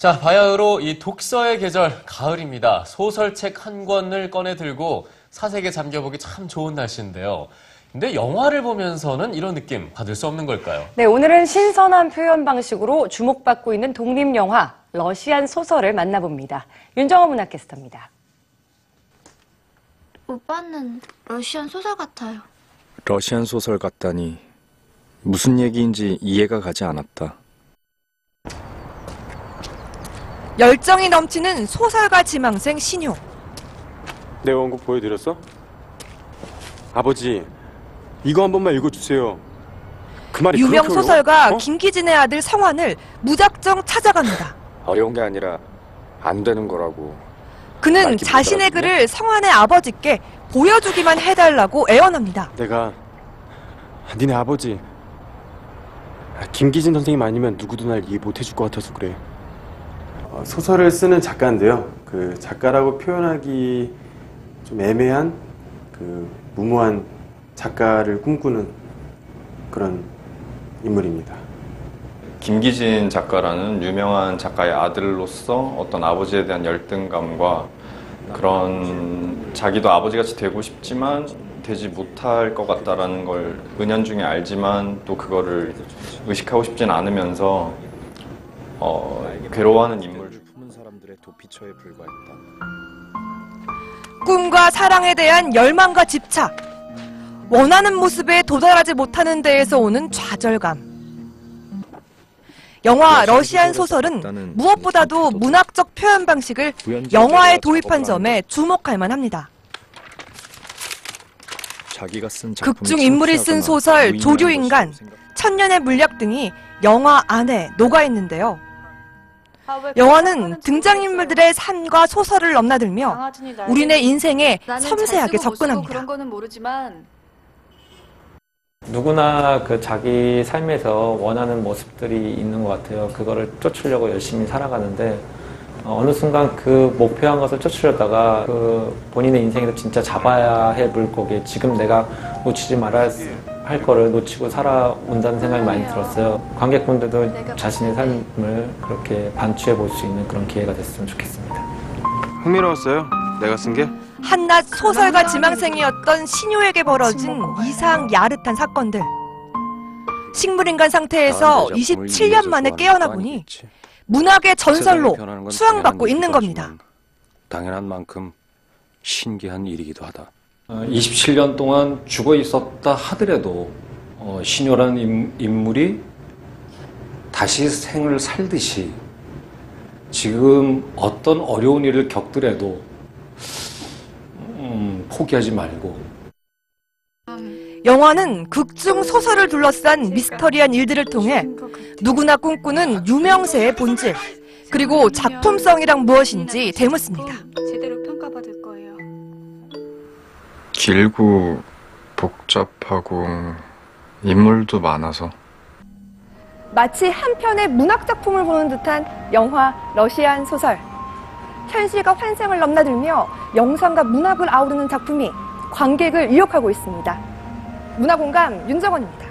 자, 바야흐로 이 독서의 계절, 가을입니다. 소설책 한 권을 꺼내 들고 사색에 잠겨보기 참 좋은 날씨인데요. 근데 영화를 보면서는 이런 느낌 받을 수 없는 걸까요? 네, 오늘은 신선한 표현 방식으로 주목받고 있는 독립 영화 러시안 소설을 만나봅니다. 윤정호 문학캐스터입니다. 오빠는 러시안 소설 같아요. 러시안 소설 같다니 무슨 얘기인지 이해가 가지 않았다. 열정이 넘치는 소설가 지망생 신효. 내 원고 보여드렸어? 아버지, 이거 한 번만 읽어주세요. 그 말이 유명 그렇게? 소설가 어? 김기진의 아들 성환을 무작정 찾아갑니다. 어려운 게 아니라 안 되는 거라고. 그는 말기 자신의? 글을 성환의 아버지께 보여주기만 해달라고 애원합니다. 내가 니네 아버지 아, 김기진 선생님 아니면 누구도 날 이해 못 해줄 것 같아서 그래. 어, 소설을 쓰는 작가인데요. 그 작가라고 표현하기 좀 애매한 그 무모한 작가를 꿈꾸는 그런 인물입니다. 김기진 작가라는 유명한 작가의 아들로서 어떤 아버지에 대한 열등감과 그런 자기도 아버지같이 되고 싶지만 되지 못할 것 같다라는 걸 은연중에 알지만 또 그거를 의식하고 싶진 않으면서 어, 괴로워하는 인물 도피처에 불과했다. 꿈과 사랑에 대한 열망과 집착. 원하는 모습에 도달하지 못하는 데에서 오는 좌절감. 영화 러시안 소설은 무엇보다도 문학적 표현 방식을 영화에 도입한 점에 주목할 만합니다. 극중 인물이 쓴 소설 조류인간, 천년의 물약 등이 영화 안에 녹아 있는데요. 영화는 등장인물들의 삶과 소설을 넘나들며 우리네 인생에 섬세하게 접근합니다. 누구나 그 자기 삶에서 원하는 모습들이 있는 것 같아요. 그거를 쫓으려고 열심히 살아가는데 어, 어느 순간 그 목표한 것을 쫓으려다가 그 본인의 인생에서 진짜 잡아야 할 물고기 지금 내가 놓치지 말아야 할 거를 놓치고 살아온다는 생각이 많이 들었어요. 관객분들도 자신의 삶을 그렇게 반추해 볼 수 있는 그런 기회가 됐으면 좋겠습니다. 흥미로웠어요. 내가 쓴 게. 한낱 소설가 지망생이었던 신효에게 벌어진 이상 야릇한 사건들. 식물인간 상태에서 다음 내 작품을 27년 위해서 만에 깨어나 보니. 문학의 전설로 변하는 건 수양받고 있는 겁니다. 당연한 만큼 신기한 일이기도 하다. 27년 어, 동안 죽어 있었다 하더라도 어, 신효라는 인- 인물이 다시 생을 살듯이 지금 어떤 어려운 일을 겪더라도 음, 포기하지 말고 영화는 극중 소설을 둘러싼 미스터리한 일들을 통해 누구나 꿈꾸는 유명세의 본질, 그리고 작품성이란 무엇인지 되묻습니다. 길고 복잡하고 인물도 많아서 마치 한 편의 문학 작품을 보는 듯한 영화 러시안 소설. 현실과 환생을 넘나들며 영상과 문학을 아우르는 작품이 관객을 유혹하고 있습니다. 문화공감 윤정원입니다.